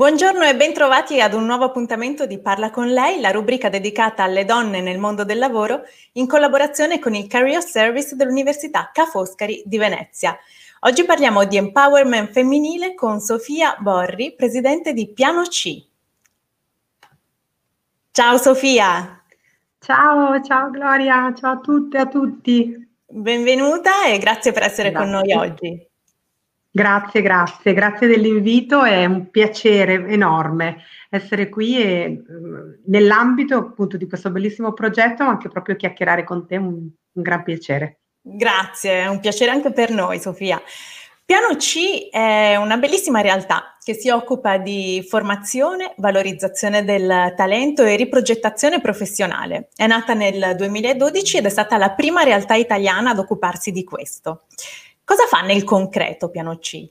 Buongiorno e bentrovati ad un nuovo appuntamento di Parla con lei, la rubrica dedicata alle donne nel mondo del lavoro in collaborazione con il Career Service dell'Università Ca' Foscari di Venezia. Oggi parliamo di empowerment femminile con Sofia Borri, presidente di Piano C. Ciao Sofia! Ciao, ciao Gloria, ciao a tutte e a tutti. Benvenuta e grazie per essere grazie. con noi oggi. Grazie, grazie, grazie dell'invito, è un piacere enorme essere qui e nell'ambito appunto di questo bellissimo progetto, anche proprio chiacchierare con te, un, un gran piacere. Grazie, è un piacere anche per noi, Sofia. Piano C è una bellissima realtà che si occupa di formazione, valorizzazione del talento e riprogettazione professionale. È nata nel 2012 ed è stata la prima realtà italiana ad occuparsi di questo. Cosa fa nel concreto Piano C?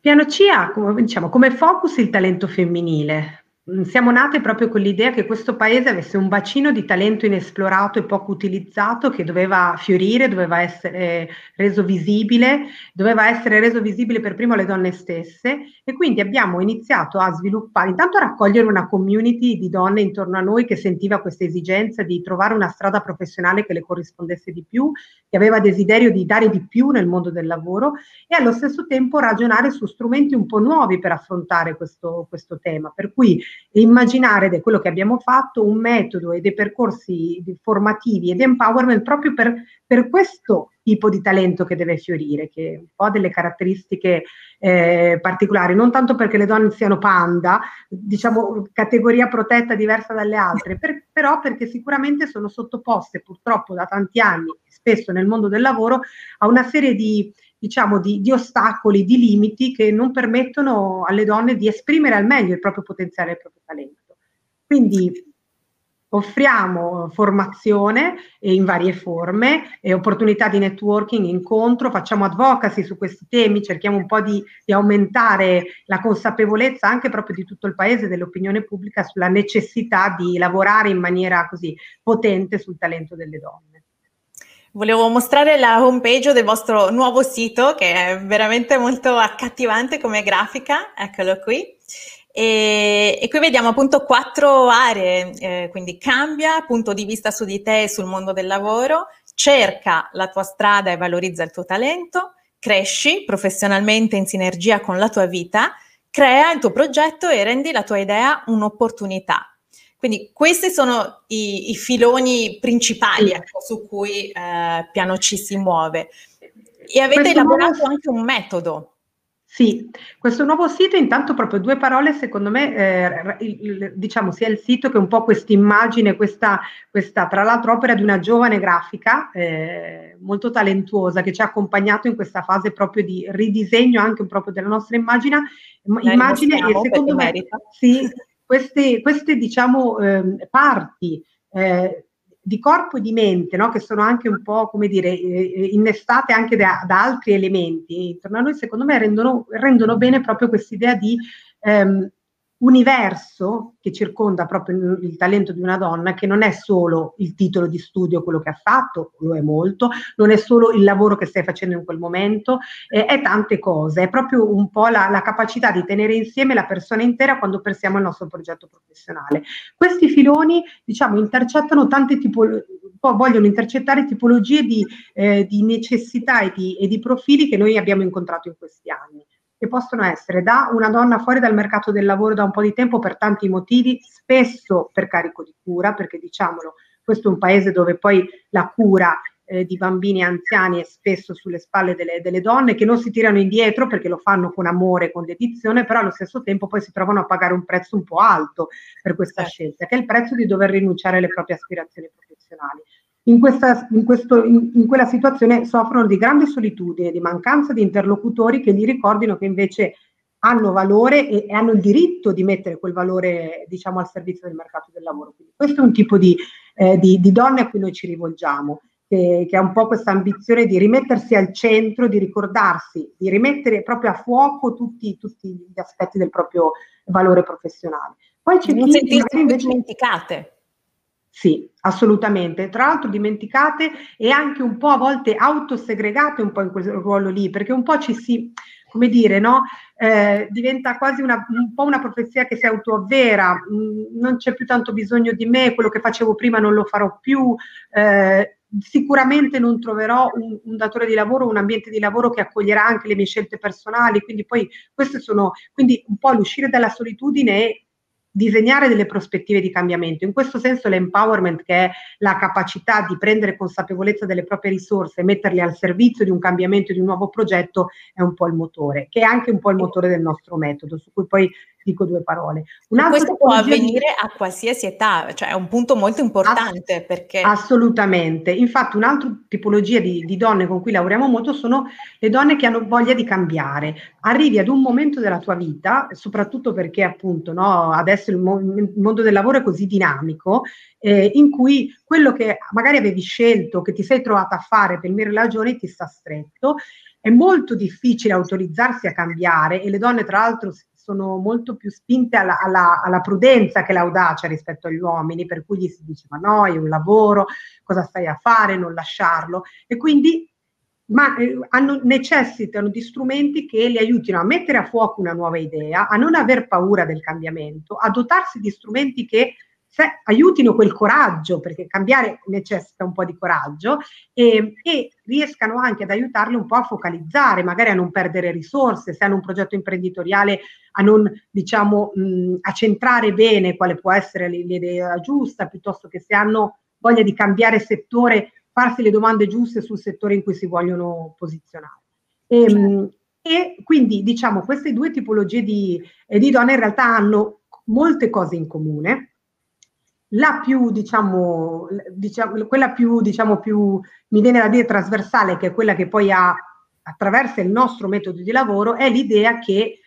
Piano C ha diciamo, come focus il talento femminile, Mm, siamo nate proprio con l'idea che questo paese avesse un bacino di talento inesplorato e poco utilizzato che doveva fiorire, doveva essere reso visibile, doveva essere reso visibile per primo alle donne stesse e quindi abbiamo iniziato a sviluppare, intanto a raccogliere una community di donne intorno a noi che sentiva questa esigenza di trovare una strada professionale che le corrispondesse di più, che aveva desiderio di dare di più nel mondo del lavoro e allo stesso tempo ragionare su strumenti un po' nuovi per affrontare questo, questo tema. Per cui immaginare, ed è quello che abbiamo fatto, un metodo e dei percorsi formativi ed empowerment proprio per, per questo tipo di talento che deve fiorire, che un po' ha delle caratteristiche eh, particolari, non tanto perché le donne siano panda, diciamo categoria protetta diversa dalle altre, per, però perché sicuramente sono sottoposte purtroppo da tanti anni, spesso nel mondo del lavoro, a una serie di diciamo, di, di, ostacoli, di limiti che non permettono alle donne di esprimere al meglio il proprio potenziale e il proprio talento. Quindi offriamo formazione in varie forme, opportunità di networking, incontro, facciamo advocacy su questi temi, cerchiamo un po' di, di aumentare la consapevolezza anche proprio di tutto il paese, dell'opinione pubblica sulla necessità di lavorare in maniera così potente sul talento delle donne. Volevo mostrare la homepage del vostro nuovo sito che è veramente molto accattivante come grafica, eccolo qui. E, e qui vediamo appunto quattro aree, eh, quindi cambia punto di vista su di te e sul mondo del lavoro, cerca la tua strada e valorizza il tuo talento, cresci professionalmente in sinergia con la tua vita, crea il tuo progetto e rendi la tua idea un'opportunità. Quindi questi sono i, i filoni principali ecco, su cui eh, Piano C si muove. E avete questo elaborato nuovo... anche un metodo. Sì, questo nuovo sito, intanto proprio due parole, secondo me, eh, il, diciamo sia il sito che un po' questa immagine, questa, questa tra l'altro opera di una giovane grafica eh, molto talentuosa che ci ha accompagnato in questa fase proprio di ridisegno anche proprio della nostra immagine, immagine e secondo me sì, queste, queste diciamo, eh, parti eh, di corpo e di mente, no? che sono anche un po', come dire, eh, innestate anche da, da, altri elementi intorno a noi, secondo me rendono, rendono bene proprio quest'idea di ehm, universo che circonda proprio il talento di una donna, che non è solo il titolo di studio, quello che ha fatto, lo è molto, non è solo il lavoro che stai facendo in quel momento, eh, è tante cose, è proprio un po' la, la, capacità di tenere insieme la persona intera quando pensiamo al nostro progetto professionale. Questi filoni, diciamo, intercettano tante tipologie, vogliono intercettare tipologie di, eh, di necessità e di, e di profili che noi abbiamo incontrato in questi anni che possono essere da una donna fuori dal mercato del lavoro da un po' di tempo per tanti motivi, spesso per carico di cura, perché diciamolo, questo è un paese dove poi la cura eh, di bambini e anziani è spesso sulle spalle delle, delle, donne che non si tirano indietro perché lo fanno con amore e con dedizione, però allo stesso tempo poi si trovano a pagare un prezzo un po' alto per questa certo. scelta, che è il prezzo di dover rinunciare alle proprie aspirazioni professionali in, questa, in, questo, in, in, quella situazione soffrono di grande solitudine, di mancanza di interlocutori che gli ricordino che invece hanno valore e, e, hanno il diritto di mettere quel valore diciamo al servizio del mercato del lavoro. Quindi questo è un tipo di, eh, di, di donne a cui noi ci rivolgiamo che, che ha un po' questa ambizione di rimettersi al centro, di ricordarsi, di rimettere proprio a fuoco tutti, tutti gli aspetti del proprio valore professionale. Poi c'è non chi invece dimenticate. Sì, assolutamente. Tra l'altro dimenticate e anche un po' a volte autosegregate un po' in quel ruolo lì, perché un po' ci si, come dire, no? Eh, diventa quasi una, un po' una profezia che si autoavvera, mm, non c'è più tanto bisogno di me, quello che facevo prima non lo farò più, eh, sicuramente non troverò un, un, datore di lavoro, un ambiente di lavoro che accoglierà anche le mie scelte personali, quindi poi queste sono, quindi un po' l'uscire dalla solitudine e disegnare delle prospettive di cambiamento. In questo senso l'empowerment, che è la capacità di prendere consapevolezza delle proprie risorse e metterle al servizio di un cambiamento, di un nuovo progetto, è un po' il motore, che è anche un po' il motore del nostro metodo, su cui poi dico due parole. questo può avvenire di... a qualsiasi età, cioè è un punto molto importante Ass- perché... Assolutamente, infatti un'altra tipologia di, di, donne con cui lavoriamo molto sono le donne che hanno voglia di cambiare. Arrivi ad un momento della tua vita, soprattutto perché appunto no, adesso il, mo- il, mondo del lavoro è così dinamico, eh, in cui quello che magari avevi scelto, che ti sei trovata a fare per mille ragioni, ti sta stretto. È molto difficile autorizzarsi a cambiare e le donne tra l'altro sono molto più spinte alla, alla, alla, prudenza che l'audacia rispetto agli uomini, per cui gli si dice ma no, è un lavoro, cosa stai a fare, non lasciarlo. E quindi ma, eh, hanno, necessitano di strumenti che li aiutino a mettere a fuoco una nuova idea, a non aver paura del cambiamento, a dotarsi di strumenti che se, aiutino quel coraggio, perché cambiare necessita un po' di coraggio, e, e, riescano anche ad aiutarli un po' a focalizzare, magari a non perdere risorse, se hanno un progetto imprenditoriale, a non, diciamo, mh, a centrare bene quale può essere l'idea giusta, piuttosto che se hanno voglia di cambiare settore, farsi le domande giuste sul settore in cui si vogliono posizionare. E, certo. e quindi, diciamo, queste due tipologie di, eh, di donne in realtà hanno molte cose in comune, la più, diciamo, diciamo, quella più, diciamo, più, mi viene da dire trasversale, che è quella che poi ha, attraversa il nostro metodo di lavoro, è l'idea che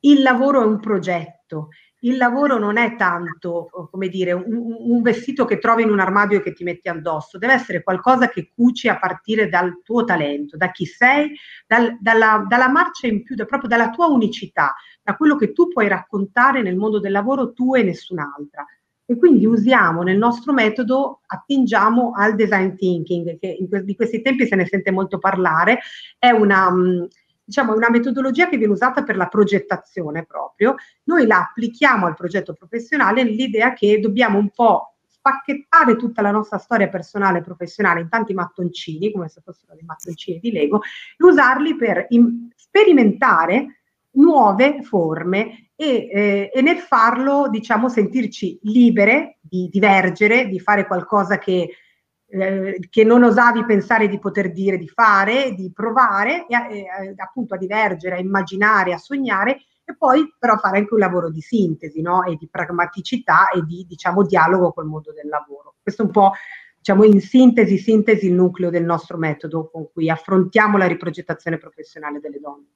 il lavoro è un progetto. Il lavoro non è tanto, come dire, un, un vestito che trovi in un armadio e che ti metti addosso, deve essere qualcosa che cuci a partire dal tuo talento, da chi sei, dal, dalla, dalla marcia in più, da, proprio dalla tua unicità, da quello che tu puoi raccontare nel mondo del lavoro tu e nessun'altra e quindi usiamo nel nostro metodo, attingiamo al design thinking, che que- di questi tempi se ne sente molto parlare, è una, mm, diciamo, una metodologia che viene usata per la progettazione proprio. Noi la applichiamo al progetto professionale nell'idea che dobbiamo un po' spacchettare tutta la nostra storia personale e professionale in tanti mattoncini, come se fossero dei mattoncini di Lego, e usarli per in- sperimentare nuove forme e, eh, e, nel farlo, diciamo, sentirci libere di divergere, di fare qualcosa che, eh, che non osavi pensare di poter dire, di fare, di provare, e, e, appunto a divergere, a immaginare, a sognare, e poi però fare anche un lavoro di sintesi, no? E di pragmaticità e di, diciamo, dialogo col mondo del lavoro. Questo è un po', diciamo, in sintesi, sintesi il nucleo del nostro metodo con cui affrontiamo la riprogettazione professionale delle donne.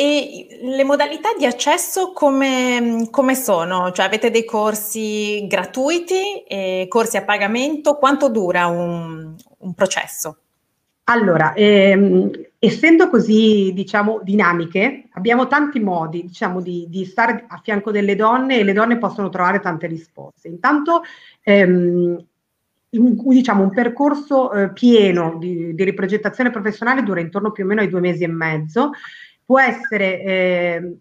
E le modalità di accesso come, come sono? Cioè avete dei corsi gratuiti, e corsi a pagamento? Quanto dura un, un processo? Allora, ehm, essendo così, diciamo, dinamiche, abbiamo tanti modi, diciamo, di, di, stare a fianco delle donne e le donne possono trovare tante risposte. Intanto, ehm, diciamo, un percorso eh, pieno di, di riprogettazione professionale dura intorno più o meno ai due mesi e mezzo, può essere, eh,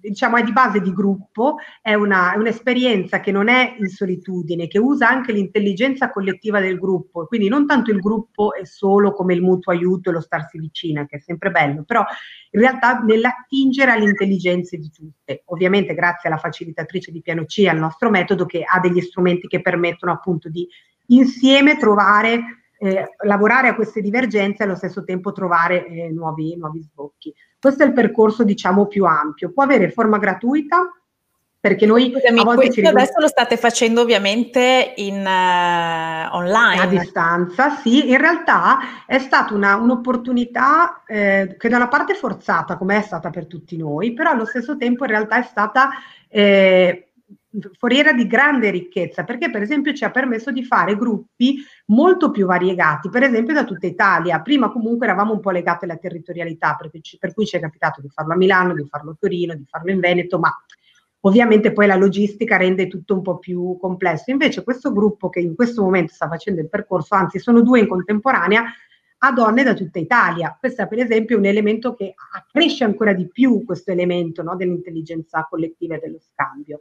diciamo, è di base di gruppo, è, una, è, un'esperienza che non è in solitudine, che usa anche l'intelligenza collettiva del gruppo, quindi non tanto il gruppo è solo come il mutuo aiuto e lo starsi vicina, che è sempre bello, però in realtà nell'attingere alle intelligenze di tutte, ovviamente grazie alla facilitatrice di piano C, al nostro metodo che ha degli strumenti che permettono appunto di insieme trovare eh, lavorare a queste divergenze e allo stesso tempo trovare eh, nuovi, nuovi sbocchi. Questo è il percorso, diciamo, più ampio. Può avere forma gratuita, perché noi Scusami, adesso lo state facendo ovviamente in uh, online. A distanza, sì, in realtà è stata una, un'opportunità eh, che da una parte forzata, come è stata per tutti noi, però allo stesso tempo in realtà è stata eh, foriera di grande ricchezza, perché per esempio ci ha permesso di fare gruppi molto più variegati, per esempio da tutta Italia. Prima comunque eravamo un po' legati alla territorialità, per cui ci è capitato di farlo a Milano, di farlo a Torino, di farlo in Veneto, ma ovviamente poi la logistica rende tutto un po' più complesso. Invece questo gruppo che in questo momento sta facendo il percorso, anzi sono due in contemporanea, a donne da tutta Italia. Questo per esempio è un elemento che accresce ancora di più questo elemento no, dell'intelligenza collettiva e dello scambio.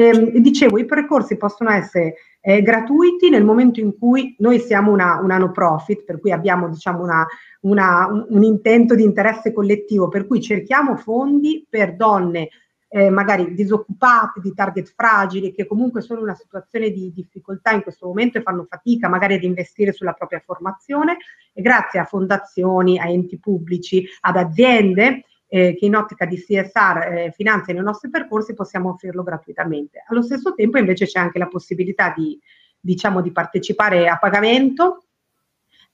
Ehm, dicevo, i percorsi possono essere eh, gratuiti nel momento in cui noi siamo una, una no profit, per cui abbiamo diciamo, una, una, un, un intento di interesse collettivo, per cui cerchiamo fondi per donne eh, magari disoccupate, di target fragili, che comunque sono in una situazione di difficoltà in questo momento e fanno fatica magari ad investire sulla propria formazione. E grazie a fondazioni, a enti pubblici, ad aziende eh, che in ottica di CSR eh, finanziano i nostri percorsi possiamo offrirlo gratuitamente. Allo stesso tempo invece c'è anche la possibilità di, diciamo, di partecipare a pagamento.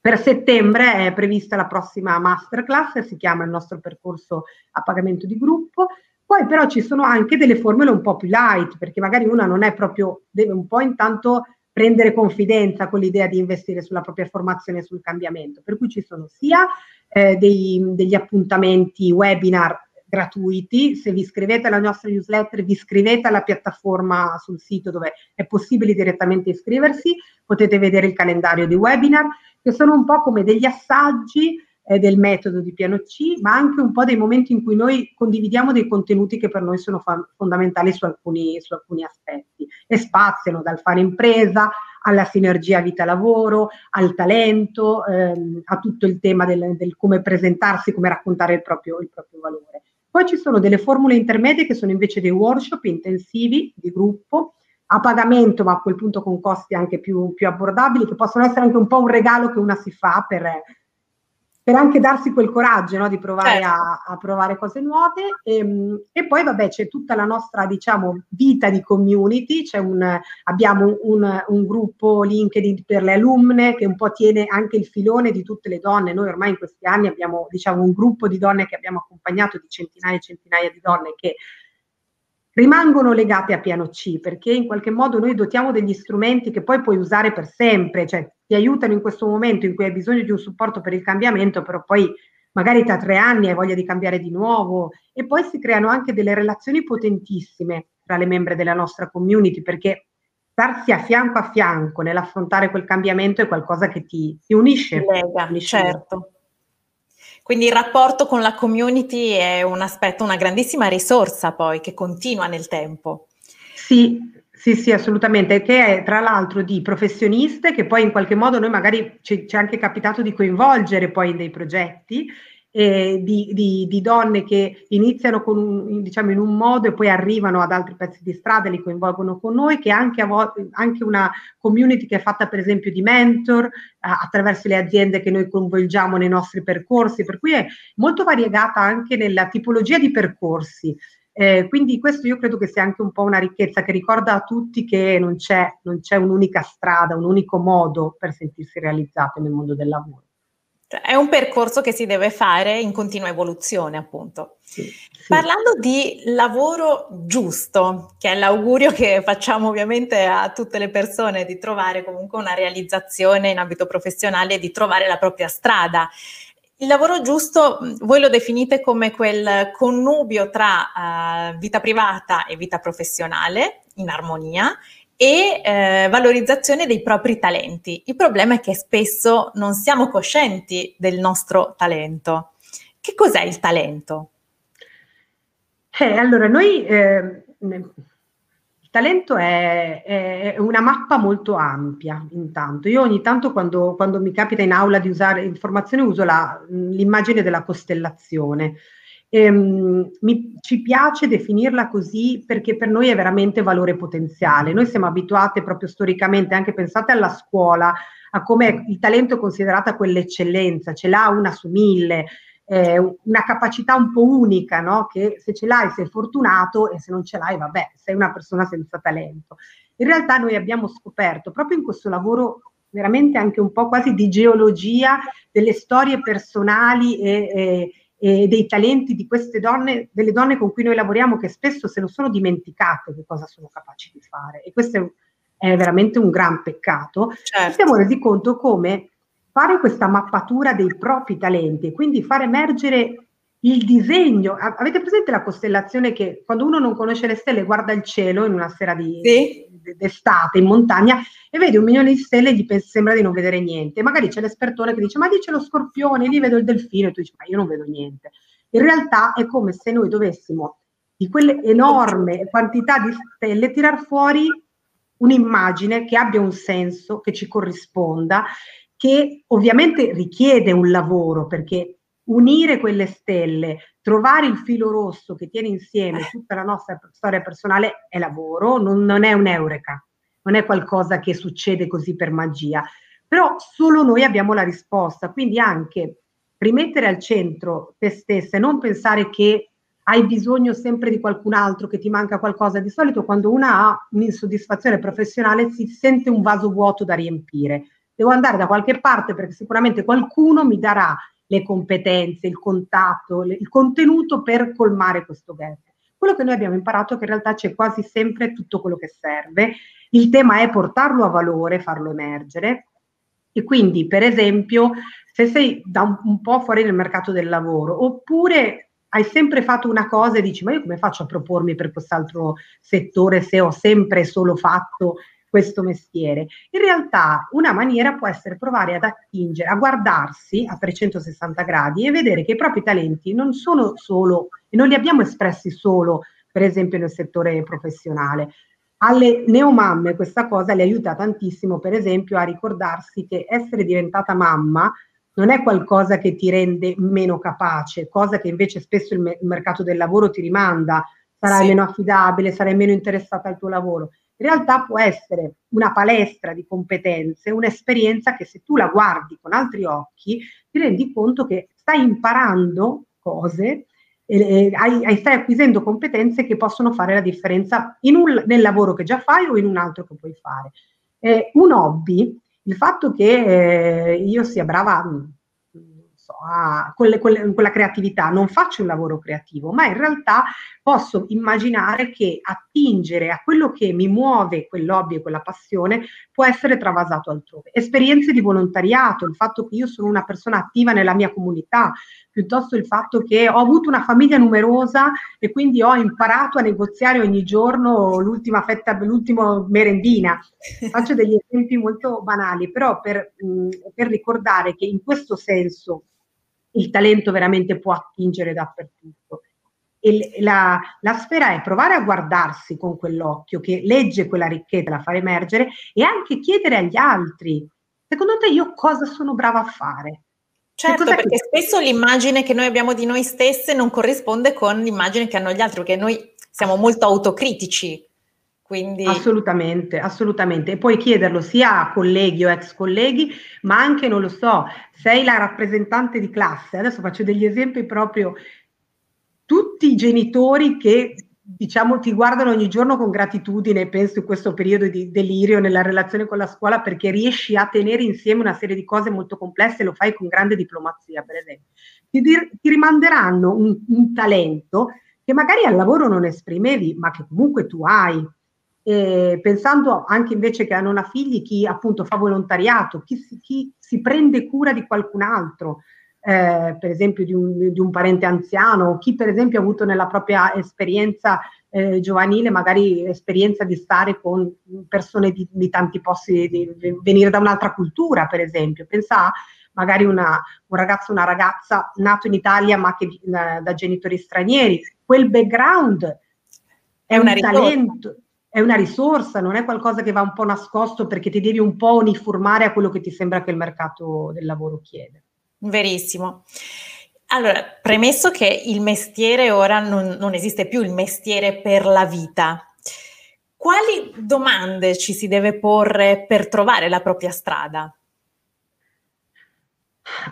Per settembre è prevista la prossima masterclass, si chiama il nostro percorso a pagamento di gruppo. Poi però ci sono anche delle formule un po' più light, perché magari una non è proprio, deve un po' intanto prendere confidenza con l'idea di investire sulla propria formazione e sul cambiamento. Per cui ci sono sia eh, dei, degli appuntamenti webinar gratuiti, se vi iscrivete alla nostra newsletter, vi iscrivete alla piattaforma sul sito dove è possibile direttamente iscriversi, potete vedere il calendario di webinar, che sono un po' come degli assaggi eh, del metodo di piano C, ma anche un po' dei momenti in cui noi condividiamo dei contenuti che per noi sono fa- fondamentali su alcuni, su alcuni aspetti e spaziano dal fare impresa alla sinergia vita-lavoro, al talento, ehm, a tutto il tema del, del, come presentarsi, come raccontare il proprio, il proprio valore. Poi ci sono delle formule intermedie che sono invece dei workshop intensivi di gruppo a pagamento, ma a quel punto con costi anche più, più abbordabili, che possono essere anche un po' un regalo che una si fa per, per anche darsi quel coraggio no, di provare certo. a, a, provare cose nuove. E, ehm, e, poi, vabbè, c'è tutta la nostra, diciamo, vita di community. Un, abbiamo un, un, gruppo LinkedIn per le alumne che un po' tiene anche il filone di tutte le donne. Noi ormai in questi anni abbiamo, diciamo, un gruppo di donne che abbiamo accompagnato di centinaia e centinaia di donne che rimangono legate a piano C perché in qualche modo noi dotiamo degli strumenti che poi puoi usare per sempre, cioè ti aiutano in questo momento in cui hai bisogno di un supporto per il cambiamento, però poi magari tra tre anni hai voglia di cambiare di nuovo e poi si creano anche delle relazioni potentissime tra le membre della nostra community perché starsi a fianco a fianco nell'affrontare quel cambiamento è qualcosa che ti, ti unisce. Lega, unisce certo. Quindi il rapporto con la community è un aspetto, una grandissima risorsa poi che continua nel tempo. Sì, sì, sì, assolutamente, che è tra l'altro di professioniste che poi in qualche modo noi magari ci, ci è anche capitato di coinvolgere poi in dei progetti eh, di, di, di, donne che iniziano un, diciamo, in un modo e poi arrivano ad altri pezzi di strada li coinvolgono con noi, che anche, a volte, anche una community che è fatta per esempio di mentor eh, attraverso le aziende che noi coinvolgiamo nei nostri percorsi, per cui è molto variegata anche nella tipologia di percorsi. Eh, quindi questo io credo che sia anche un po' una ricchezza che ricorda a tutti che non c'è, non c'è un'unica strada, un unico modo per sentirsi realizzati nel mondo del lavoro. È un percorso che si deve fare in continua evoluzione, appunto. Sì, sì. Parlando di lavoro giusto, che è l'augurio che facciamo ovviamente a tutte le persone di trovare comunque una realizzazione in ambito professionale, di trovare la propria strada. Il lavoro giusto, voi lo definite come quel connubio tra uh, vita privata e vita professionale in armonia e eh, valorizzazione dei propri talenti. Il problema è che spesso non siamo coscienti del nostro talento. Che cos'è il talento? Eh, allora, noi eh, il talento è, è, una mappa molto ampia, intanto. Io ogni tanto quando, quando mi capita in aula di usare informazione uso la, l'immagine della costellazione ehm, mi, ci piace definirla così perché per noi è veramente valore potenziale. Noi siamo abituati proprio storicamente, anche pensate alla scuola, a come il talento è considerata quell'eccellenza, ce l'ha una su mille. eh, una capacità un po' unica, no? che se ce l'hai sei fortunato e se non ce l'hai, vabbè, sei una persona senza talento. In realtà noi abbiamo scoperto proprio in questo lavoro veramente anche un po' quasi di geologia delle storie personali e, e, e, dei talenti di queste donne, delle donne con cui noi lavoriamo che spesso se lo sono dimenticate che cosa sono capaci di fare e questo è, è veramente un gran peccato. Certo. Ci siamo resi conto come fare questa mappatura dei propri talenti, quindi far emergere il disegno. Avete presente la costellazione che quando uno non conosce le stelle guarda il cielo in una sera di, sì d'estate in montagna e vedi un milione di stelle e gli sembra di non vedere niente. Magari c'è l'espertone che dice ma lì c'è lo scorpione, lì vedo il delfino e tu dici ma io non vedo niente. In realtà è come se noi dovessimo di quelle enorme quantità di stelle tirar fuori un'immagine che abbia un senso, che ci corrisponda, che ovviamente richiede un lavoro perché unire quelle stelle, trovare il filo rosso che tiene insieme eh. tutta la nostra storia personale è lavoro, non, non è un'eureka, non è qualcosa che succede così per magia, però solo noi abbiamo la risposta, quindi anche rimettere al centro te stessa e non pensare che hai bisogno sempre di qualcun altro, che ti manca qualcosa. Di solito quando una ha un'insoddisfazione professionale si sente un vaso vuoto da riempire. Devo andare da qualche parte perché sicuramente qualcuno mi darà le competenze, il contatto, il contenuto per colmare questo gap. Quello che noi abbiamo imparato è che in realtà c'è quasi sempre tutto quello che serve. Il tema è portarlo a valore, farlo emergere. E quindi, per esempio, se sei da un, un po' fuori nel mercato del lavoro, oppure hai sempre fatto una cosa e dici ma io come faccio a propormi per quest'altro settore se ho sempre solo fatto questo mestiere. In realtà una maniera può essere provare ad attingere, a guardarsi a 360 gradi e vedere che i propri talenti non sono solo, e non li abbiamo espressi solo, per esempio, nel settore professionale. Alle neomamme questa cosa le aiuta tantissimo, per esempio, a ricordarsi che essere diventata mamma non è qualcosa che ti rende meno capace, cosa che invece spesso il, me- il mercato del lavoro ti rimanda, sarai sì. meno affidabile, sarai meno interessata al tuo lavoro in realtà può essere una palestra di competenze, un'esperienza che se tu la guardi con altri occhi ti rendi conto che stai imparando cose e, hai, stai acquisendo competenze che possono fare la differenza un, nel lavoro che già fai o in un altro che puoi fare. Eh, un hobby, il fatto che eh, io sia brava so, a, con, le, con, le, con, quella creatività, non faccio un lavoro creativo, ma in realtà posso immaginare che attingere a quello che mi muove quell'hobby e quella passione può essere travasato altrove. Esperienze di volontariato, il fatto che io sono una persona attiva nella mia comunità, piuttosto il fatto che ho avuto una famiglia numerosa e quindi ho imparato a negoziare ogni giorno l'ultima fetta, l'ultima merendina. Faccio degli esempi molto banali, però per, mh, per ricordare che in questo senso il talento veramente può attingere dappertutto. E la, la, sfera è provare a guardarsi con quell'occhio che legge quella ricchezza, la fa emergere e anche chiedere agli altri, secondo te io cosa sono brava a fare? Certo, perché che... spesso l'immagine che noi abbiamo di noi stesse non corrisponde con l'immagine che hanno gli altri, perché noi siamo molto autocritici. Quindi... Assolutamente, assolutamente. E puoi chiederlo sia a colleghi o ex colleghi, ma anche, non lo so, sei la rappresentante di classe. Adesso faccio degli esempi proprio. Tutti i genitori che diciamo ti guardano ogni giorno con gratitudine, penso in questo periodo di delirio nella relazione con la scuola, perché riesci a tenere insieme una serie di cose molto complesse, lo fai con grande diplomazia, per esempio. Ti, dir, ti rimanderanno un, un talento che magari al lavoro non esprimevi, ma che comunque tu hai eh, pensando anche invece che non ha figli, chi appunto fa volontariato, chi chi si prende cura di qualcun altro, eh, per esempio di un, di un, parente anziano, chi per esempio ha avuto nella propria esperienza eh, giovanile magari esperienza di stare con persone di, di tanti posti, di, di venire da un'altra cultura per esempio, pensa magari una, un ragazzo o una ragazza nato in Italia ma che da, da genitori stranieri, quel background è, un talento è una risorsa, non è qualcosa che va un po' nascosto perché ti devi un po' uniformare a quello che ti sembra che il mercato del lavoro chiede. Verissimo. Allora, premesso che il mestiere ora non, non esiste più il mestiere per la vita, quali domande ci si deve porre per trovare la propria strada?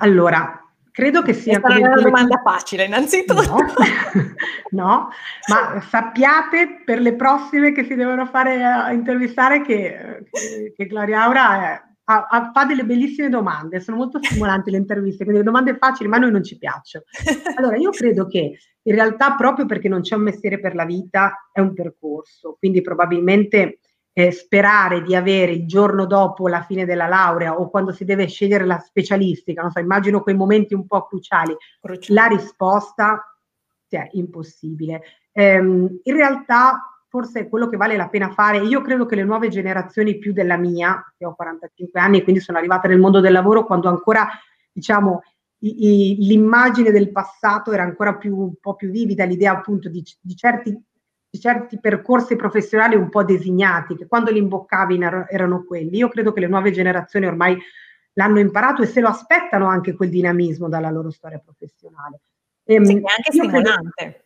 Allora, credo che sia... Questa una domanda facile, innanzitutto. No, no, ma sappiate per le prossime che si devono fare a intervistare che, che, che Gloria Aura è, ha, ha, fa delle bellissime domande, sono molto stimolanti le interviste, quindi le domande facili, ma a noi non ci piacciono. Allora, io credo che in realtà proprio perché non c'è un mestiere per la vita, è un percorso, quindi probabilmente eh, sperare di avere il giorno dopo la fine della laurea o quando si deve scegliere la specialistica, non so, immagino quei momenti un po' cruciali, cruciali. la risposta è cioè, impossibile. Ehm, in realtà forse è quello che vale la pena fare. Io credo che le nuove generazioni più della mia, che ho 45 anni e quindi sono arrivata nel mondo del lavoro quando ancora, diciamo, i, i, l'immagine del passato era ancora più, un po' più vivida, l'idea appunto di, di certi di certi percorsi professionali un po' designati, che quando li imboccavi erano quelli. Io credo che le nuove generazioni ormai l'hanno imparato e se lo aspettano anche quel dinamismo dalla loro storia professionale. E, ehm, sì, è anche stimolante.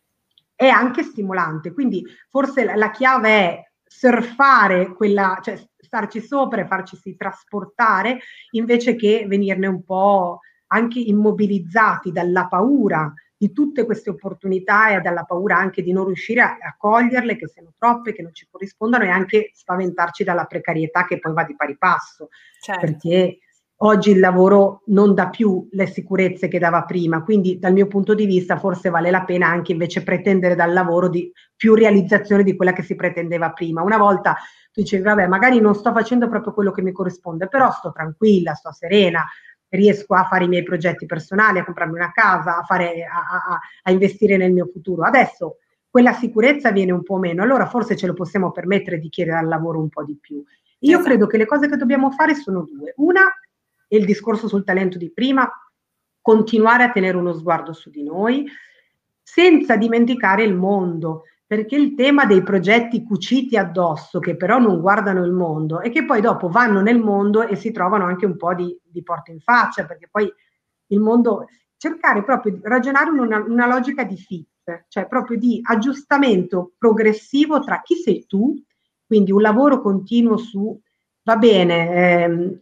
È anche stimolante, quindi forse la, la chiave è surfare quella, cioè starci sopra e farci trasportare invece che venirne un po' anche immobilizzati dalla paura di tutte queste opportunità e dalla paura anche di non riuscire a, a coglierle, che siano troppe, che non ci corrispondano e anche spaventarci dalla precarietà che poi va di pari passo. Certo. Perché oggi il lavoro non dà più le sicurezze che dava prima, quindi dal mio punto di vista forse vale la pena anche invece pretendere dal lavoro di più realizzazione di quella che si pretendeva prima. Una volta tu dicevi, vabbè, magari non sto facendo proprio quello che mi corrisponde, però sto tranquilla, sto serena, riesco a fare i miei progetti personali, a comprarmi una casa, a, fare, a, a, a investire nel mio futuro. Adesso quella sicurezza viene un po' meno, allora forse ce lo possiamo permettere di chiedere al lavoro un po' di più. Io esatto. credo che le cose che dobbiamo fare sono due. Una, il discorso sul talento di prima, continuare a tenere uno sguardo su di noi, senza dimenticare il mondo, perché il tema dei progetti cuciti addosso, che però non guardano il mondo, e che poi dopo vanno nel mondo e si trovano anche un po' di, di porta in faccia, perché poi il mondo, cercare proprio di ragionare in una, una logica di fit, cioè proprio di aggiustamento progressivo tra chi sei tu, quindi un lavoro continuo su, va bene, ehm,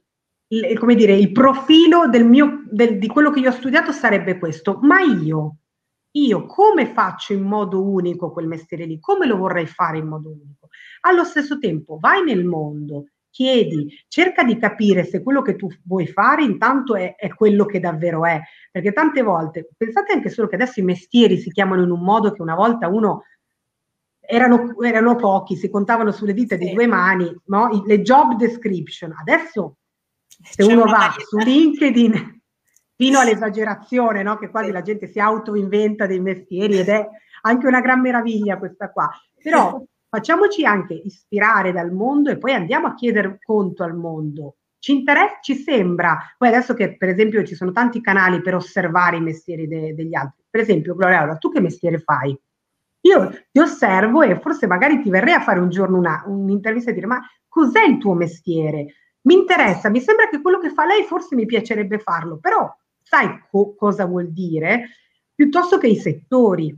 il, come dire, il profilo del mio, del, di quello che io ho studiato sarebbe questo, ma io io come faccio in modo unico quel mestiere lì? Come lo vorrei fare in modo unico? Allo stesso tempo, vai nel mondo, chiedi, cerca di capire se quello che tu vuoi fare intanto è, è, quello che davvero è. Perché tante volte, pensate anche solo che adesso i mestieri si chiamano in un modo che una volta uno erano, erano pochi, si contavano sulle dita sì. di due mani, no? le job description. Adesso se C'è uno va su LinkedIn fino all'esagerazione, no? che quasi la gente si auto-inventa dei mestieri ed è anche una gran meraviglia questa qua. Però facciamoci anche ispirare dal mondo e poi andiamo a chiedere conto al mondo. Ci interessa, ci sembra, poi adesso che per esempio ci sono tanti canali per osservare i mestieri de- degli altri, per esempio Gloria, tu che mestiere fai? Io ti osservo e forse magari ti verrei a fare un giorno una, un'intervista e dire ma cos'è il tuo mestiere? Mi interessa, mi sembra che quello che fa lei forse mi piacerebbe farlo, però sai co- cosa vuol dire, piuttosto che i settori.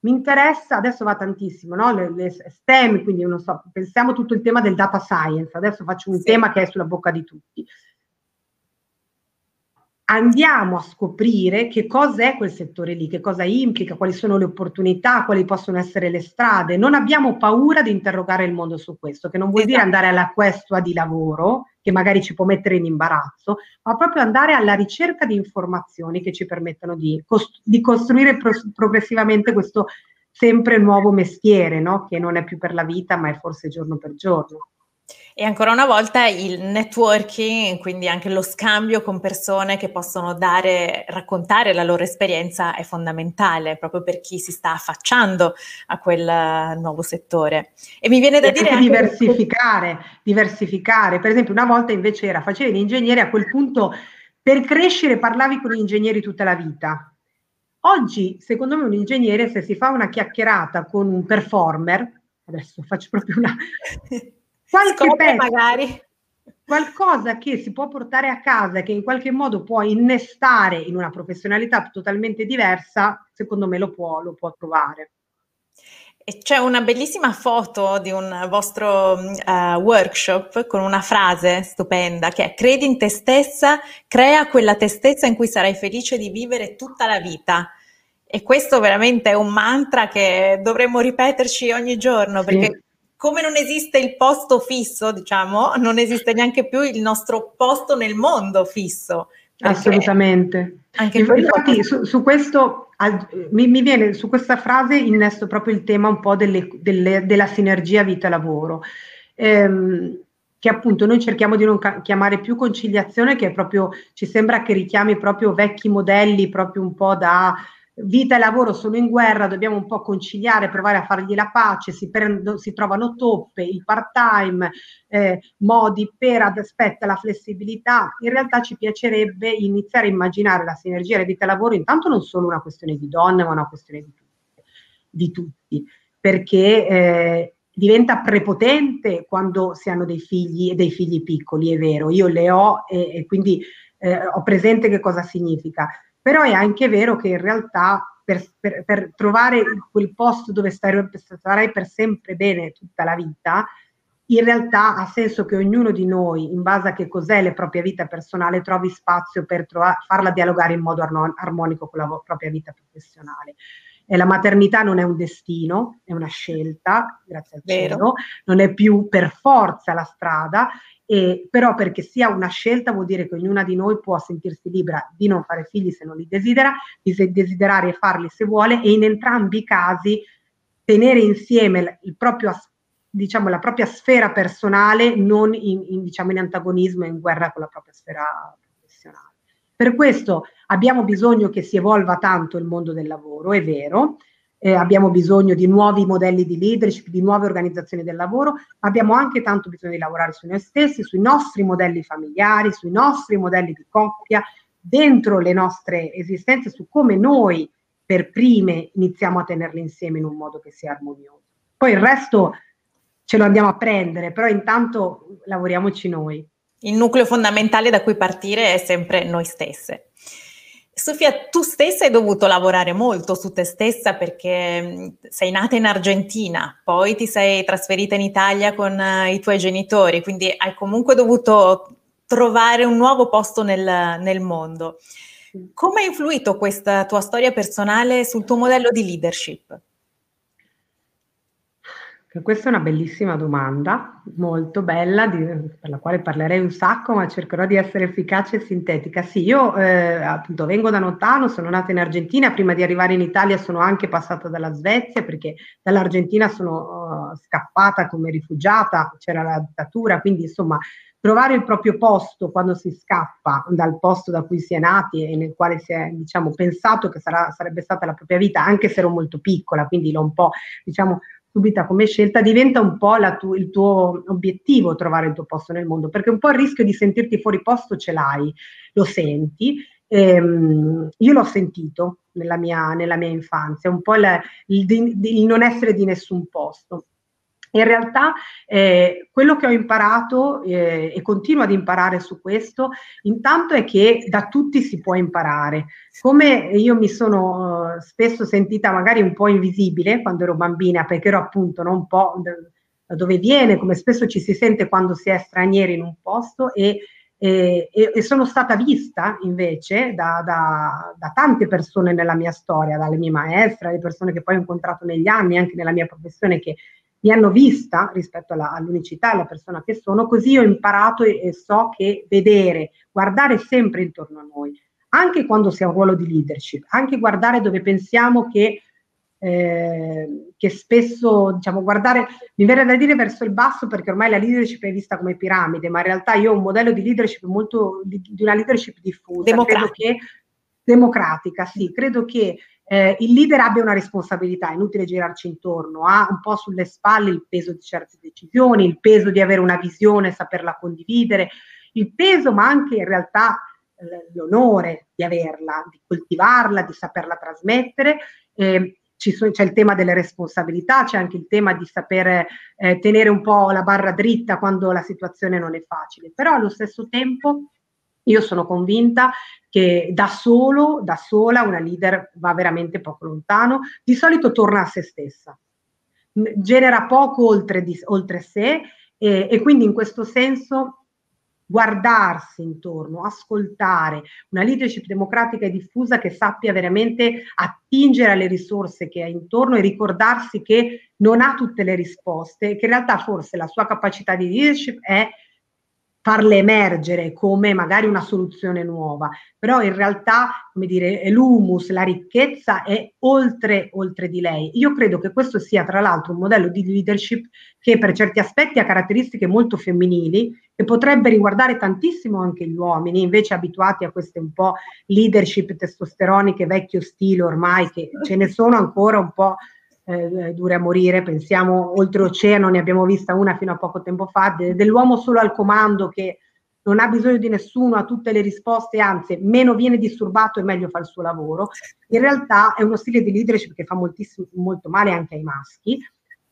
Mi interessa, adesso va tantissimo, no? le, le STEM, quindi non so, pensiamo tutto il tema del data science, adesso faccio un sì. tema che è sulla bocca di tutti andiamo a scoprire che cosa è quel settore lì, che cosa implica, quali sono le opportunità, quali possono essere le strade. Non abbiamo paura di interrogare il mondo su questo, che non vuol esatto. dire andare alla questua di lavoro, che magari ci può mettere in imbarazzo, ma proprio andare alla ricerca di informazioni che ci permettano di, cost- di costruire pro- progressivamente questo sempre nuovo mestiere, no? che non è più per la vita, ma è forse giorno per giorno. E ancora una volta il networking, quindi anche lo scambio con persone che possono dare, raccontare la loro esperienza è fondamentale proprio per chi si sta affacciando a quel nuovo settore. E mi viene da e dire anche diversificare, che... diversificare. Per esempio, una volta invece era facevi l'ingegnere a quel punto per crescere parlavi con gli ingegneri tutta la vita. Oggi, secondo me, un ingegnere, se si fa una chiacchierata con un performer, adesso faccio proprio una qualche pezzo, magari. qualcosa che si può portare a casa che in qualche modo può innestare in una professionalità totalmente diversa, secondo me lo può, lo può trovare. E c'è una bellissima foto di un vostro uh, workshop con una frase stupenda che è credi in te stessa, crea quella te stessa in cui sarai felice di vivere tutta la vita. E questo veramente è un mantra che dovremmo ripeterci ogni giorno sì. perché come non esiste il posto fisso, diciamo, non esiste neanche più il nostro posto nel mondo fisso. Assolutamente. Anche Infatti, su, su, questo mi, mi, viene su questa frase innesto proprio il tema un po' delle, delle, della sinergia vita-lavoro. Ehm, che appunto noi cerchiamo di non ca- chiamare più conciliazione, che proprio ci sembra che richiami proprio vecchi modelli, proprio un po' da vita e lavoro sono in guerra, dobbiamo un po' conciliare, provare a fargli la pace, si, prendo, si trovano toppe, il part-time, eh, modi per aspetta la flessibilità. In realtà ci piacerebbe iniziare a immaginare la sinergia di vita e lavoro. Intanto non solo una questione di donne, ma una questione di tutti, di tutti perché eh, diventa prepotente quando si hanno dei figli e dei figli piccoli, è vero, io le ho e, e quindi eh, ho presente che cosa significa però è anche vero che in realtà per, per, per trovare quel posto dove starai, starai per sempre bene tutta la vita, in realtà ha senso che ognuno di noi, in base a che cos'è la propria vita personale, trovi spazio per trova- farla dialogare in modo armonico con la vo- propria vita professionale. E la maternità non è un destino, è una scelta, grazie al Vero. cielo, non è più per forza la strada e, però perché sia una scelta vuol dire che ognuna di noi può sentirsi libera di non fare figli se non li desidera, di desiderare e farli se vuole e in entrambi i casi tenere insieme il proprio, diciamo, la propria sfera personale non in, in, diciamo, in antagonismo e in guerra con la propria sfera professionale. Per questo abbiamo bisogno che si evolva tanto il mondo del lavoro, è vero, eh, abbiamo bisogno di nuovi modelli di leadership, di nuove organizzazioni del lavoro, ma abbiamo anche tanto bisogno di lavorare su noi stessi, sui nostri modelli familiari, sui nostri modelli di coppia, dentro le nostre esistenze, su come noi per prime iniziamo a tenerle insieme in un modo che sia armonioso. Poi il resto ce lo andiamo a prendere, però intanto lavoriamoci noi. Il nucleo fondamentale da cui partire è sempre noi stesse. Sofia, tu stessa hai dovuto lavorare molto su te stessa perché sei nata in Argentina, poi ti sei trasferita in Italia con uh, i tuoi genitori, quindi hai comunque dovuto trovare un nuovo posto nel, nel mondo. Come ha influito questa tua storia personale sul tuo modello di leadership? Questa è una bellissima domanda, molto bella, di, per la quale parlerei un sacco, ma cercherò di essere efficace e sintetica. Sì, io eh, appunto vengo da lontano, sono nata in Argentina, prima di arrivare in Italia sono anche passata dalla Svezia, perché dall'Argentina sono uh, scappata come rifugiata, c'era la dittatura, quindi insomma trovare il proprio posto quando si scappa dal posto da cui si è nati e nel quale si è diciamo, pensato che sarà, sarebbe stata la propria vita, anche se ero molto piccola, quindi l'ho un po' diciamo, subita come scelta, diventa un po' tu, il tuo obiettivo trovare il tuo posto nel mondo, perché un po' il rischio di sentirti fuori posto ce l'hai, lo senti. Ehm, io l'ho sentito nella mia, nella mia infanzia, un po' il, il, il non essere di nessun posto. In realtà eh, quello che ho imparato eh, e continuo ad imparare su questo, intanto è che da tutti si può imparare. Come io mi sono uh, spesso sentita magari un po' invisibile quando ero bambina, perché ero appunto no, un po' da dove viene, come spesso ci si sente quando si è stranieri in un posto e, e, e sono stata vista invece da, da, da, tante persone nella mia storia, dalle mie maestre, dalle persone che poi ho incontrato negli anni, anche nella mia professione, che mi hanno vista rispetto alla, all'unicità, alla persona che sono, così ho imparato e, e, so che vedere, guardare sempre intorno a noi, anche quando si ha un ruolo di leadership, anche guardare dove pensiamo che, eh, che spesso, diciamo, guardare, mi viene da dire verso il basso perché ormai la leadership è vista come piramide, ma in realtà io ho un modello di leadership molto, di, di una leadership diffusa, democratica. Che, democratica, sì, credo che eh, il leader abbia una responsabilità, è inutile girarci intorno, ha un po' sulle spalle il peso di certe decisioni, il peso di avere una visione, saperla condividere, il peso ma anche in realtà eh, l'onore di averla, di coltivarla, di saperla trasmettere. Eh, c'è il tema delle responsabilità, c'è anche il tema di sapere eh, tenere un po' la barra dritta quando la situazione non è facile, però allo stesso tempo io sono convinta che da solo, da sola, una leader va veramente poco lontano, di solito torna a se stessa. genera poco oltre, di, oltre sé e, e quindi in questo senso guardarsi intorno, ascoltare una leadership democratica e diffusa che sappia veramente attingere alle risorse che ha intorno e ricordarsi che non ha tutte le risposte e che in realtà forse la sua capacità di leadership è farle emergere come magari una soluzione nuova, però in realtà, come dire, l'humus, la ricchezza è oltre, oltre di lei. Io credo che questo sia tra l'altro un modello di leadership che per certi aspetti ha caratteristiche molto femminili, che potrebbe riguardare tantissimo anche gli uomini, invece abituati a queste un po' leadership testosteroniche, vecchio stile ormai, che ce ne sono ancora un po' eh, dure a morire, pensiamo oltreoceano, ne abbiamo vista una fino a poco tempo fa, de- dell'uomo solo al comando che non ha bisogno di nessuno, ha tutte le risposte, anzi meno viene disturbato e meglio fa il suo lavoro. In realtà è uno stile di leadership che fa molto male anche ai maschi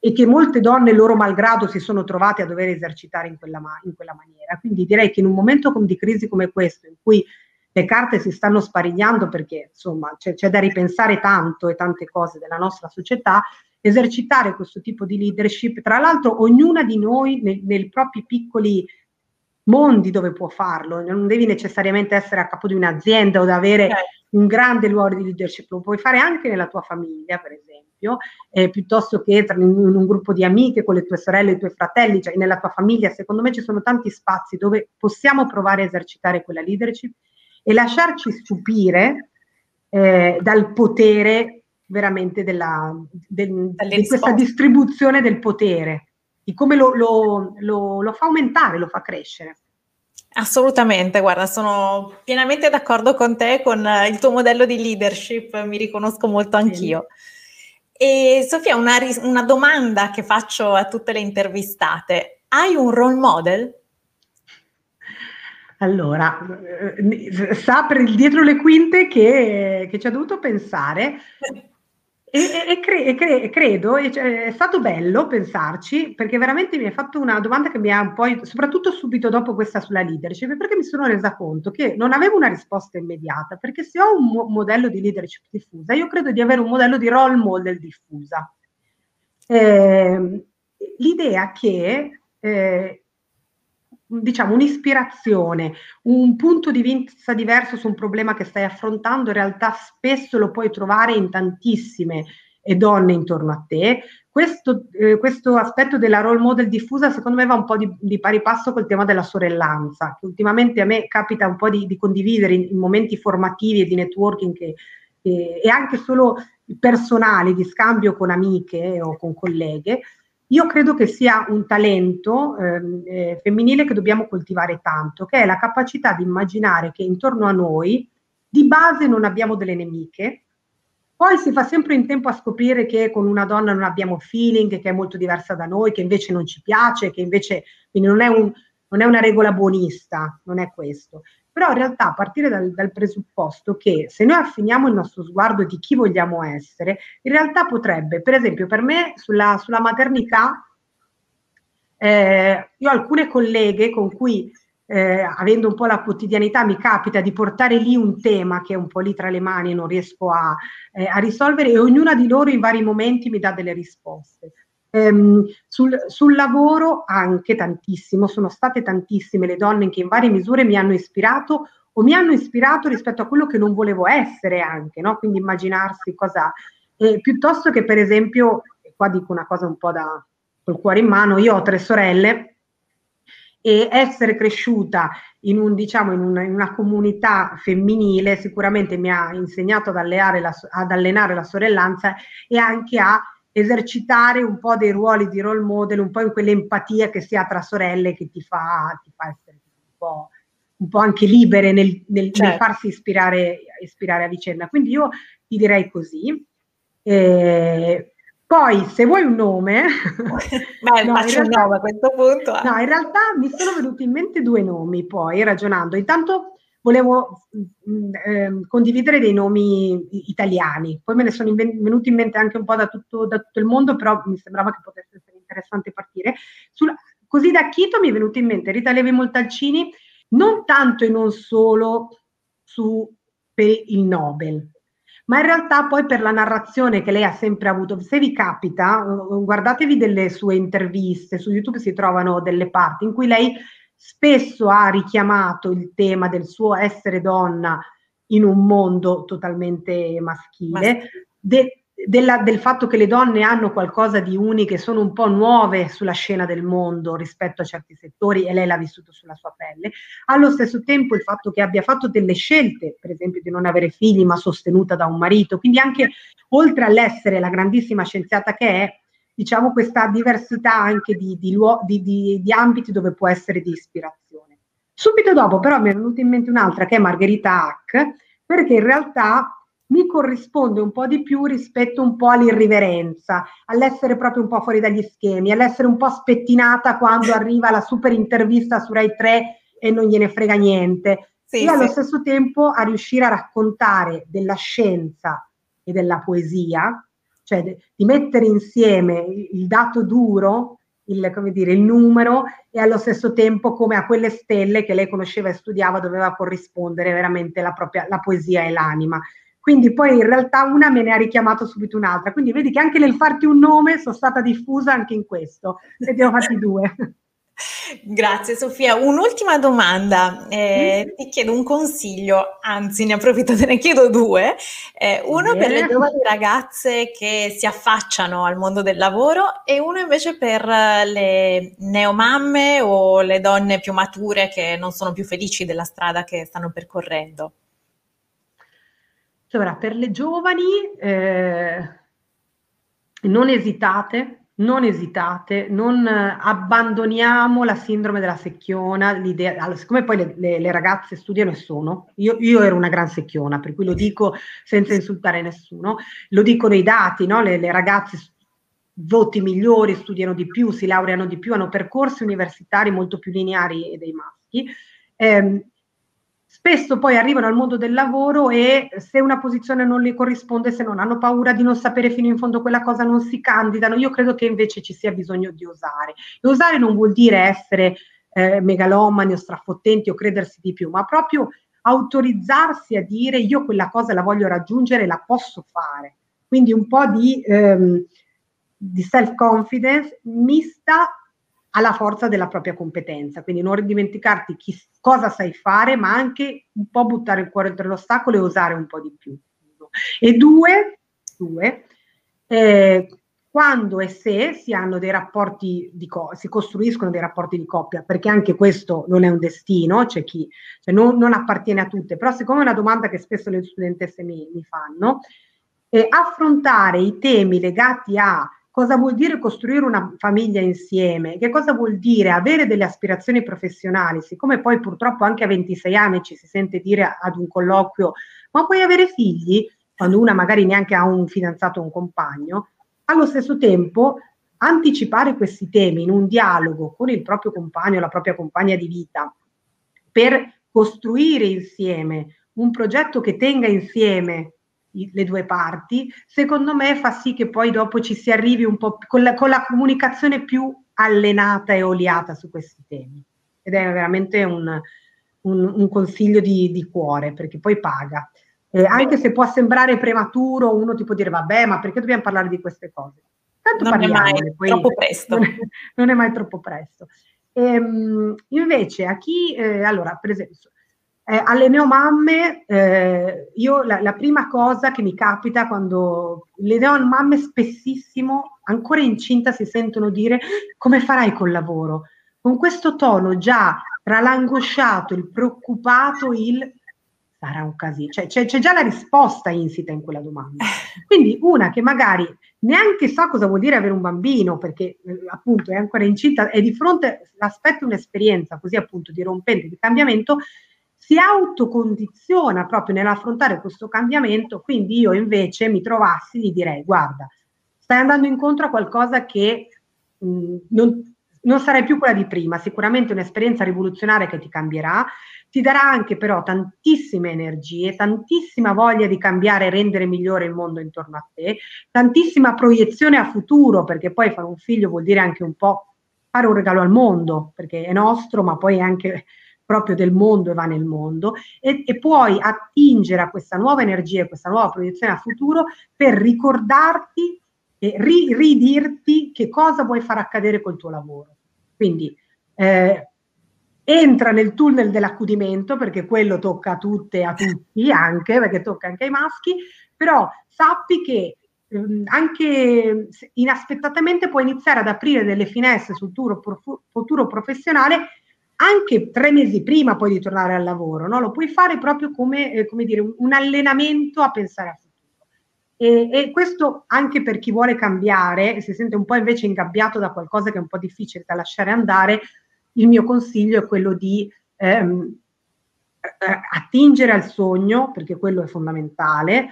e che molte donne loro malgrado si sono trovate a dover esercitare in quella, in quella maniera. Quindi direi che in un momento di crisi come questo, in cui le carte si stanno sparigliando perché insomma c'è, c'è da ripensare tanto e tante cose della nostra società, esercitare questo tipo di leadership, tra l'altro ognuna di noi nei, nei propri piccoli mondi dove può farlo, non devi necessariamente essere a capo di un'azienda o da avere okay. un grande ruolo di leadership, lo puoi fare anche nella tua famiglia, per esempio, eh, piuttosto che in, un gruppo di amiche con le tue sorelle i tuoi fratelli, cioè nella tua famiglia, secondo me ci sono tanti spazi dove possiamo provare a esercitare quella leadership e lasciarci stupire eh, dal potere veramente della, del, di questa distribuzione del potere, di come lo, lo, lo, lo fa aumentare, lo fa crescere. Assolutamente, guarda, sono pienamente d'accordo con te, con il tuo modello di leadership, mi riconosco molto anch'io. E Sofia, una, una domanda che faccio a tutte le intervistate, hai un role model? Allora, eh, sa per dietro le quinte che, che ci ha dovuto pensare e, e, cre, e cre, credo, cioè, è stato bello pensarci perché veramente mi ha fatto una domanda che mi ha un po', soprattutto subito dopo questa sulla leadership, perché mi sono resa conto che non avevo una risposta immediata, perché se ho un mo- modello di leadership diffusa, io credo di avere un modello di role model diffusa. Eh, l'idea che eh, diciamo, un'ispirazione, un punto di vista diverso su un problema che stai affrontando, in realtà spesso lo puoi trovare in tantissime eh, donne intorno a te. Questo, eh, questo, aspetto della role model diffusa secondo me va un po' di, di, pari passo col tema della sorellanza, che ultimamente a me capita un po' di, di condividere in, in, momenti formativi e di networking che, eh, e anche solo personali, di scambio con amiche o con colleghe, io credo che sia un talento ehm, eh, femminile che dobbiamo coltivare tanto, che è la capacità di immaginare che intorno a noi di base non abbiamo delle nemiche, poi si fa sempre in tempo a scoprire che con una donna non abbiamo feeling, che è molto diversa da noi, che invece non ci piace, che invece quindi non è, un, non è una regola buonista, non è questo. Però in realtà a partire dal, dal, presupposto che se noi affiniamo il nostro sguardo di chi vogliamo essere, in realtà potrebbe, per esempio per me sulla, sulla maternità, eh, io ho alcune colleghe con cui eh, avendo un po' la quotidianità mi capita di portare lì un tema che è un po' lì tra le mani e non riesco a, eh, a risolvere e ognuna di loro in vari momenti mi dà delle risposte. Ehm, sul, sul, lavoro anche tantissimo, sono state tantissime le donne che in varie misure mi hanno ispirato o mi hanno ispirato rispetto a quello che non volevo essere anche, no? quindi immaginarsi cosa, eh, piuttosto che per esempio, qua dico una cosa un po' da col cuore in mano, io ho tre sorelle e essere cresciuta in, un, diciamo, in, una, in una comunità femminile sicuramente mi ha insegnato ad la, ad allenare la sorellanza e anche a esercitare un po' dei ruoli di role model, un po' in quell'empatia che si ha tra sorelle che ti fa, ti fa essere un po', un po', anche libere nel, nel, certo. nel farsi ispirare, ispirare, a vicenda. Quindi io ti direi così. Eh, poi, se vuoi un nome, Beh, no, faccio realtà, a questo punto. No, in realtà mi sono venuti in mente due nomi poi ragionando. Intanto volevo eh, condividere dei nomi italiani, poi me ne sono venuti in mente anche un po' da tutto, da tutto il mondo, però mi sembrava che potesse essere interessante partire. Sul, così da Chito mi è venuto in mente Rita Levi Montalcini, non tanto e non solo su, per il Nobel, ma in realtà poi per la narrazione che lei ha sempre avuto, se vi capita, uh, guardatevi delle sue interviste, su YouTube si trovano delle parti in cui lei spesso ha richiamato il tema del suo essere donna in un mondo totalmente maschile. De, della, del fatto che le donne hanno qualcosa di uniche, sono un po' nuove sulla scena del mondo rispetto a certi settori e lei l'ha vissuto sulla sua pelle. Allo stesso tempo il fatto che abbia fatto delle scelte, per esempio di non avere figli ma sostenuta da un marito, quindi anche oltre all'essere la grandissima scienziata che è, diciamo questa diversità anche di, di, di, di ambiti dove può essere di ispirazione. Subito dopo però mi è venuta in mente un'altra che è Margherita Hack, perché in realtà mi corrisponde un po' di più rispetto un po' all'irriverenza, all'essere proprio un po' fuori dagli schemi, all'essere un po' spettinata quando arriva la super intervista su Rai 3 e non gliene frega niente. Sì, e allo stesso tempo a riuscire a raccontare della scienza e della poesia, cioè di mettere insieme il, dato duro, il, come dire, il numero e allo stesso tempo come a quelle stelle che lei conosceva e studiava doveva corrispondere veramente la propria la poesia e l'anima. Quindi poi in realtà una me ne ha richiamato subito un'altra. Quindi vedi che anche nel farti un nome sono stata diffusa anche in questo. E ti ho fatti due. Grazie Sofia. Un'ultima domanda, eh, mm. ti chiedo un consiglio, anzi ne approfitto, te ne chiedo due. Eh, uno per le giovani ragazze che si affacciano al mondo del lavoro e uno invece per le neomamme o le donne più mature che non sono più felici della strada che stanno percorrendo. Allora, per le giovani, eh, non esitate, non esitate, non abbandoniamo la sindrome della secchiona, l'idea, allora, siccome poi le, le, le, ragazze studiano e sono, io, io, ero una gran secchiona, per cui lo dico senza insultare nessuno, lo dicono i dati, no? le, le ragazze voti migliori, studiano di più, si laureano di più, hanno percorsi universitari molto più lineari dei maschi. Eh, spesso poi arrivano al mondo del lavoro e se una posizione non le corrisponde, se non hanno paura di non sapere fino in fondo quella cosa, non si candidano. Io credo che invece ci sia bisogno di osare. E osare non vuol dire essere eh, megalomani o strafottenti o credersi di più, ma proprio autorizzarsi a dire io quella cosa la voglio raggiungere, la posso fare. Quindi un po' di, ehm, di self-confidence mista alla forza della propria competenza. Quindi non dimenticarti chi, cosa sai fare, ma anche un po' buttare il cuore oltre l'ostacolo e osare un po' di più. E due, due eh, quando e se si hanno dei rapporti di co- si costruiscono dei rapporti di coppia, perché anche questo non è un destino, c'è chi cioè non, non, appartiene a tutte, però siccome è una domanda che spesso le studentesse mi, mi fanno, eh, affrontare i temi legati a cosa vuol dire costruire una famiglia insieme, che cosa vuol dire avere delle aspirazioni professionali, siccome poi purtroppo anche a 26 anni ci si sente dire ad un colloquio, ma puoi avere figli, quando una magari neanche ha un fidanzato o un compagno, allo stesso tempo anticipare questi temi in un dialogo con il proprio compagno la propria compagna di vita per costruire insieme un progetto che tenga insieme le due parti, secondo me fa sì che poi dopo ci si arrivi un po' con la, con la comunicazione più allenata e oliata su questi temi. Ed è veramente un, un, un consiglio di, di, cuore, perché poi paga. Eh, anche se può sembrare prematuro, uno ti può dire, vabbè, ma perché dobbiamo parlare di queste cose? Tanto non è mai poi, troppo presto. Non è, non è mai troppo presto. Ehm, invece, a chi, eh, allora, per esempio, eh, alle neomamme, eh, io la, la, prima cosa che mi capita quando le neomamme spessissimo, ancora incinta, si sentono dire come farai col lavoro? Con questo tono già tra l'angosciato, il preoccupato, il sarà un casino, cioè c'è, c'è già la risposta insita in quella domanda. Quindi una che magari neanche sa cosa vuol dire avere un bambino, perché eh, appunto è ancora incinta, e di fronte aspetta un'esperienza così appunto di rompente, di cambiamento, si autocondiziona proprio nell'affrontare questo cambiamento, quindi io invece mi trovassi gli direi guarda, stai andando incontro a qualcosa che mh, non, non sarai più quella di prima, sicuramente un'esperienza rivoluzionaria che ti cambierà, ti darà anche però tantissime energie, tantissima voglia di cambiare e rendere migliore il mondo intorno a te, tantissima proiezione a futuro, perché poi fare un figlio vuol dire anche un po' fare un regalo al mondo, perché è nostro, ma poi è anche proprio del mondo e va nel mondo e, e puoi attingere a questa nuova energia, questa nuova proiezione a futuro per ricordarti e ri, ridirti che cosa vuoi far accadere col tuo lavoro. Quindi eh, entra nel tunnel dell'accudimento perché quello tocca a tutte e a tutti anche perché tocca anche ai maschi però sappi che ehm, anche inaspettatamente puoi iniziare ad aprire delle finestre sul tuo futuro professionale anche tre mesi prima poi di tornare al lavoro, no? lo puoi fare proprio come, eh, come dire, un, allenamento a pensare a futuro. E, e, questo anche per chi vuole cambiare si sente un po' invece ingabbiato da qualcosa che è un po' difficile da lasciare andare, il mio consiglio è quello di ehm, eh, attingere al sogno, perché quello è fondamentale,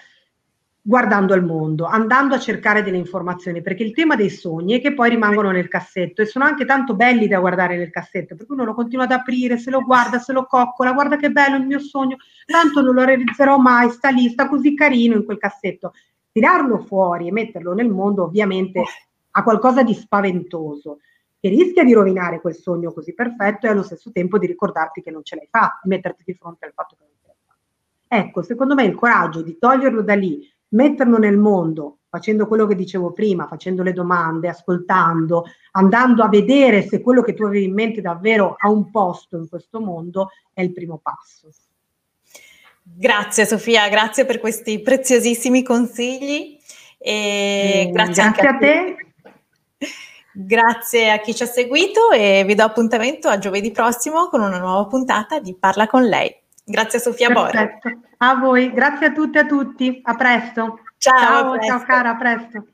guardando al mondo, andando a cercare delle informazioni, perché il tema dei sogni è che poi rimangono nel cassetto e sono anche tanto belli da guardare nel cassetto, perché uno lo continua ad aprire, se lo guarda, se lo coccola, guarda che bello il mio sogno, tanto non lo realizzerò mai, sta lì, sta così carino in quel cassetto. Tirarlo fuori e metterlo nel mondo ovviamente ha qualcosa di spaventoso che rischia di rovinare quel sogno così perfetto e allo stesso tempo di ricordarti che non ce l'hai fatta, di metterti di fronte al fatto che non ce l'hai fatta. Ecco, secondo me il coraggio di toglierlo da lì, metterlo nel mondo, facendo quello che dicevo prima, facendo le domande, ascoltando, andando a vedere se quello che tu avevi in mente davvero ha un posto in questo mondo, è il primo passo. Grazie Sofia, grazie per questi preziosissimi consigli e eh, grazie, grazie a, a te. Grazie a chi ci ha seguito e vi do appuntamento a giovedì prossimo con una nuova puntata di Parla con lei. Grazie Sofia Perfetto. A voi, grazie a tutte e a tutti. A presto. Ciao, ciao, a presto. ciao cara, a presto.